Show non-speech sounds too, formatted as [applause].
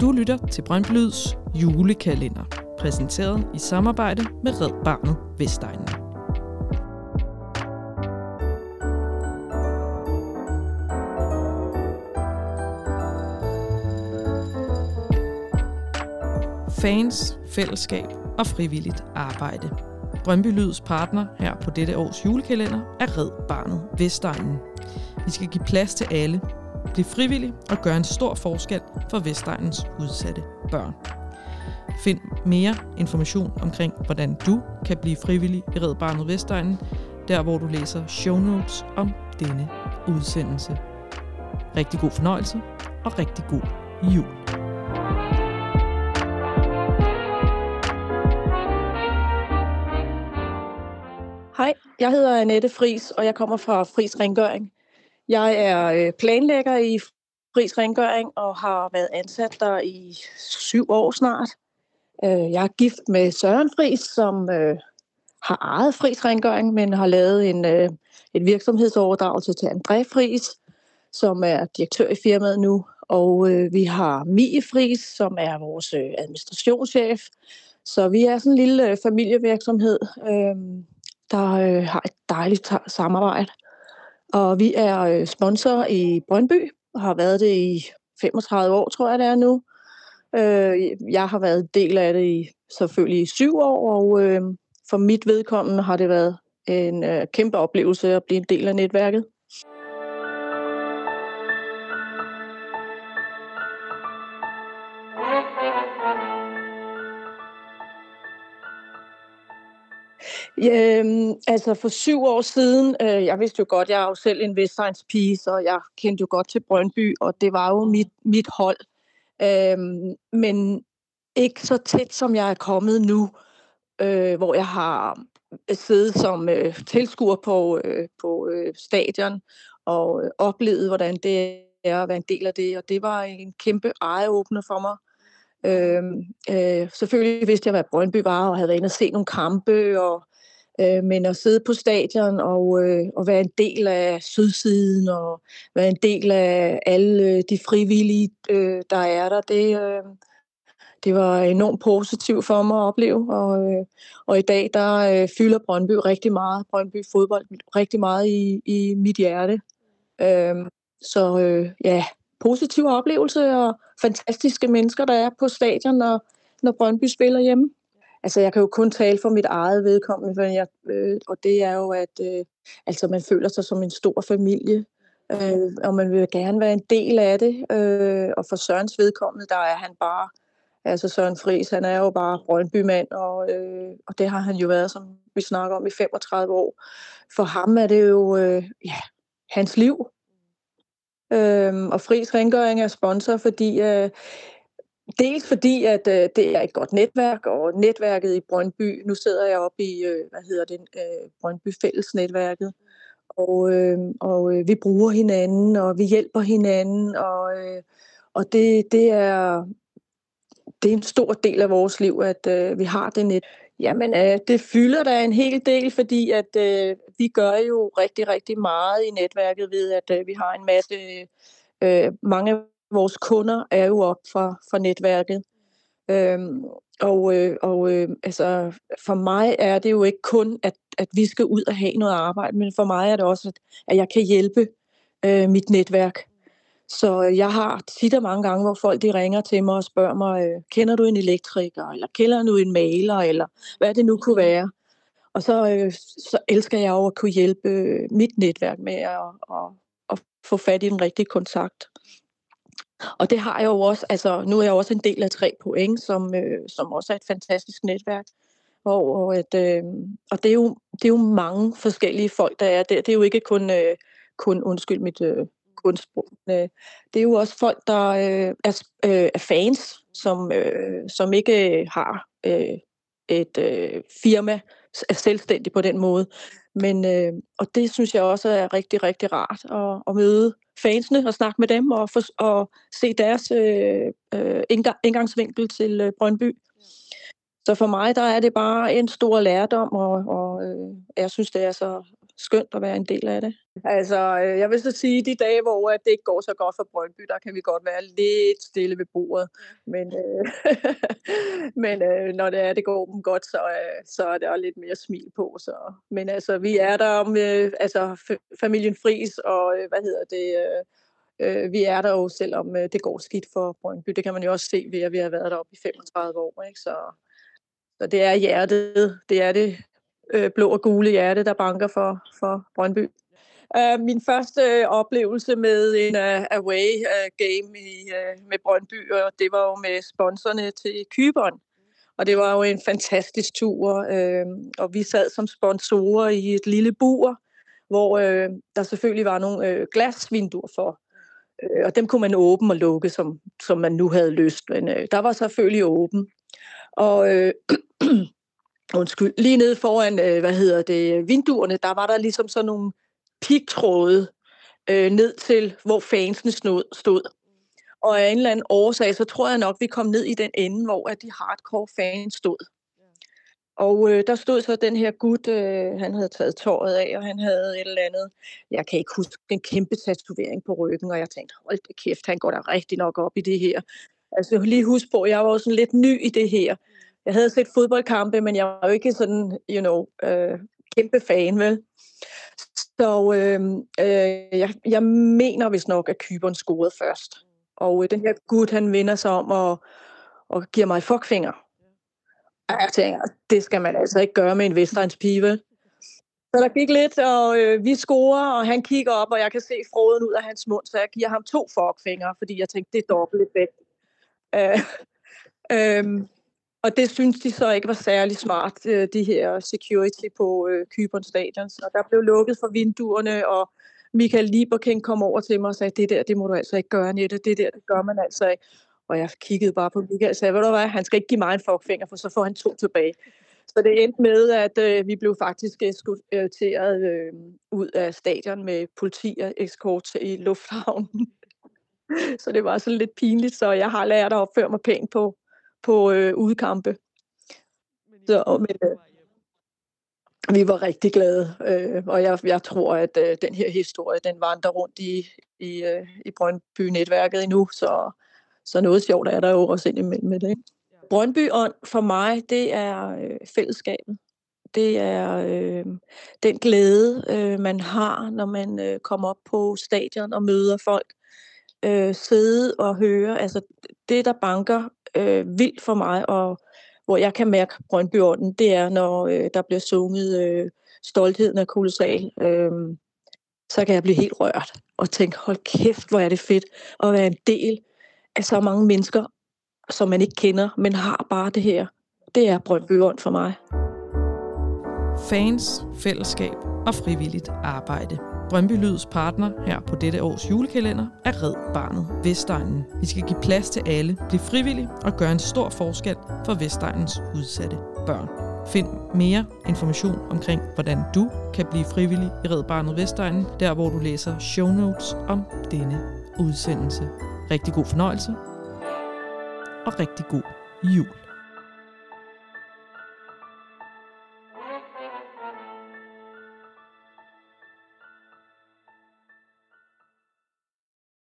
Du lytter til Brøndby Lyds julekalender, præsenteret i samarbejde med Red Barnet Vestegnen. Fans, fællesskab og frivilligt arbejde. Brøndby Lyds partner her på dette års julekalender er Red Barnet Vestegnen. Vi skal give plads til alle, Bliv frivillig og gør en stor forskel for Vestegnens udsatte børn. Find mere information omkring, hvordan du kan blive frivillig i Red Barnet Vestegnen, der hvor du læser show notes om denne udsendelse. Rigtig god fornøjelse og rigtig god jul. Hej, jeg hedder Annette Fris, og jeg kommer fra Fris Rengøring. Jeg er øh, planlægger i Fris Rengøring og har været ansat der i syv år snart. Øh, jeg er gift med Søren Fris, som øh, har ejet Fris Rengøring, men har lavet en, en virksomhedsoverdragelse til André Fris, som er direktør i firmaet nu. Og vi har Mie Fris, som er vores administrationschef. Så vi er sådan en lille familievirksomhed, øhm, der har et dejligt samarbejde. Og vi er øh, sponsor i Brøndby, og har været det i 35 år, tror jeg det er nu. Øh, jeg har været del af det i selvfølgelig i syv år, og øh, for mit vedkommende har det været en øh, kæmpe oplevelse at blive en del af netværket. Øhm, altså for syv år siden, øh, jeg vidste jo godt, jeg er jo selv en Vestegns pige, så jeg kendte jo godt til Brøndby, og det var jo mit, mit hold. Øhm, men ikke så tæt, som jeg er kommet nu, øh, hvor jeg har øh, siddet som øh, tilskuer på, øh, på øh, stadion og øh, oplevet, hvordan det er at være en del af det, og det var en kæmpe ejeåbner for mig. Øh, øh, selvfølgelig vidste jeg, hvad Brøndby var, og havde været inde og se nogle kampe, og Øh, men at sidde på stadion og, øh, og være en del af sydsiden og være en del af alle øh, de frivillige, øh, der er der, det, øh, det var enormt positivt for mig at opleve. Og, øh, og i dag, der øh, fylder Brøndby rigtig meget, Brøndby fodbold rigtig meget i, i mit hjerte. Øh, så øh, ja, positiv oplevelse og fantastiske mennesker, der er på stadion, når, når Brøndby spiller hjemme. Altså, jeg kan jo kun tale for mit eget vedkommende, for jeg, øh, og det er jo, at øh, altså, man føler sig som en stor familie, øh, og man vil gerne være en del af det. Øh, og for Sørens vedkommende, der er han bare, altså Søren Friis, han er jo bare Brøndby-mand, og, øh, og det har han jo været, som vi snakker om, i 35 år. For ham er det jo, øh, ja, hans liv. Øh, og Fris Rengøring er sponsor, fordi øh, Dels fordi, at øh, det er et godt netværk, og netværket i Brøndby, nu sidder jeg oppe i, øh, hvad hedder det, øh, Brøndby Fællesnetværket, og, øh, og øh, vi bruger hinanden, og vi hjælper hinanden, og, øh, og det, det, er, det er en stor del af vores liv, at øh, vi har det net. Jamen, øh, det fylder da en hel del, fordi at øh, vi gør jo rigtig, rigtig meget i netværket ved, at øh, vi har en masse, øh, øh mange vores kunder er jo op for, for netværket. Øhm, og øh, og øh, altså, for mig er det jo ikke kun, at, at vi skal ud og have noget arbejde, men for mig er det også, at, at jeg kan hjælpe øh, mit netværk. Så jeg har tit og mange gange, hvor folk de ringer til mig og spørger mig, øh, kender du en elektriker, eller kender du en maler, eller hvad det nu kunne være. Og så, øh, så elsker jeg jo at kunne hjælpe mit netværk med at, at, at få fat i den rigtige kontakt. Og det har jeg jo også, altså nu er jeg også en del af tre point, som, øh, som også er et fantastisk netværk. Og, og, at, øh, og det, er jo, det er jo mange forskellige folk, der er der. Det er jo ikke kun, øh, kun undskyld mit øh, kunstsprog. Øh, det er jo også folk, der øh, er, øh, er fans, som, øh, som ikke har øh, et øh, firma, er selvstændig på den måde. Men, øh, og det synes jeg også er rigtig, rigtig rart at, at møde fansene og snakke med dem og, for, og se deres øh, øh, indgangsvinkel til øh, Brøndby. Så for mig der er det bare en stor lærdom, og, og øh, jeg synes, det er så, skønt at være en del af det. Altså, øh, jeg vil så sige, de dage, hvor det ikke går så godt for Brøndby, der kan vi godt være lidt stille ved bordet. Men, øh, [laughs] men øh, når det er, det går dem godt, så, øh, så er der lidt mere smil på. Så. Men altså, vi er der om øh, altså, familien Fris og, øh, hvad hedder det, øh, øh, vi er der jo, selvom øh, det går skidt for Brøndby. Det kan man jo også se ved, at vi har været deroppe i 35 år. Ikke? Så, så det er hjertet, det er det øh, blå og gule hjerte, der banker for, for Brøndby. Uh, min første uh, oplevelse med en uh, away uh, game i, uh, med Brøndby, og det var jo med sponsorerne til Kyberen. Og det var jo en fantastisk tur, uh, og vi sad som sponsorer i et lille bur, hvor uh, der selvfølgelig var nogle uh, glasvinduer for. Uh, og dem kunne man åbne og lukke, som, som man nu havde lyst. Men uh, der var selvfølgelig åben. Og uh, [clears throat] undskyld, lige nede foran, øh, hvad hedder det, vinduerne, der var der ligesom sådan nogle pigtråde øh, ned til, hvor fansene stod. Og af en eller anden årsag, så tror jeg nok, vi kom ned i den ende, hvor at de hardcore fans stod. Og øh, der stod så den her gut, øh, han havde taget tåret af, og han havde et eller andet, jeg kan ikke huske, en kæmpe tatovering på ryggen, og jeg tænkte, hold da kæft, han går da rigtig nok op i det her. Altså lige husk på, jeg var sådan lidt ny i det her. Jeg havde set fodboldkampe, men jeg var jo ikke sådan, you know, øh, kæmpe fan, vel? Så øh, øh, jeg, jeg mener vist nok, at Kyberen scorede først. Og øh, den her gut, han vender sig om og, og giver mig fuckfinger. Og jeg tænker, det skal man altså ikke gøre med en Vestegns pive. Så der gik lidt, og øh, vi scorer, og han kigger op, og jeg kan se froden ud af hans mund, så jeg giver ham to fuckfinger, fordi jeg tænkte, det er dobbelt effekt. Øh, [laughs] øh, og det synes de så ikke var særlig smart, øh, de her security på øh, Kyberns Stadion. Så der blev lukket for vinduerne, og Michael Lieberking kom over til mig og sagde, det der, det må du altså ikke gøre, Nette. Det der, det gør man altså ikke. Og jeg kiggede bare på Michael og sagde, ved du hvad, han skal ikke give mig en fuckfinger, for så får han to tilbage. Så det endte med, at øh, vi blev faktisk eskorteret øh, ud af stadion med politi og eskort i lufthavnen. [laughs] så det var sådan lidt pinligt, så jeg har lært at opføre mig pænt på, på øh, udkampe. Så, men, øh, vi var rigtig glade, øh, og jeg, jeg tror, at øh, den her historie, den vandrer rundt i, i, øh, i Brøndby-netværket endnu, så, så noget sjovt er der jo også indimellem med det. Ikke? Brøndby ånd for mig, det er øh, fællesskabet. Det er øh, den glæde, øh, man har, når man øh, kommer op på stadion og møder folk. Øh, sidde og høre, altså det, der banker øh, vildt for mig, og hvor jeg kan mærke Brøndbyånden, det er, når øh, der bliver sunget øh, Stoltheden af kolossal. Øh, så kan jeg blive helt rørt og tænke, hold kæft, hvor er det fedt at være en del af så mange mennesker, som man ikke kender, men har bare det her. Det er Brøndbyånd for mig. Fans, fællesskab og frivilligt arbejde. Brøndby Lyds partner her på dette års julekalender er Red Barnet Vestegnen. Vi skal give plads til alle, blive frivillige og gøre en stor forskel for Vestegnens udsatte børn. Find mere information omkring, hvordan du kan blive frivillig i Red Barnet Vestegnen, der hvor du læser show notes om denne udsendelse. Rigtig god fornøjelse og rigtig god jul.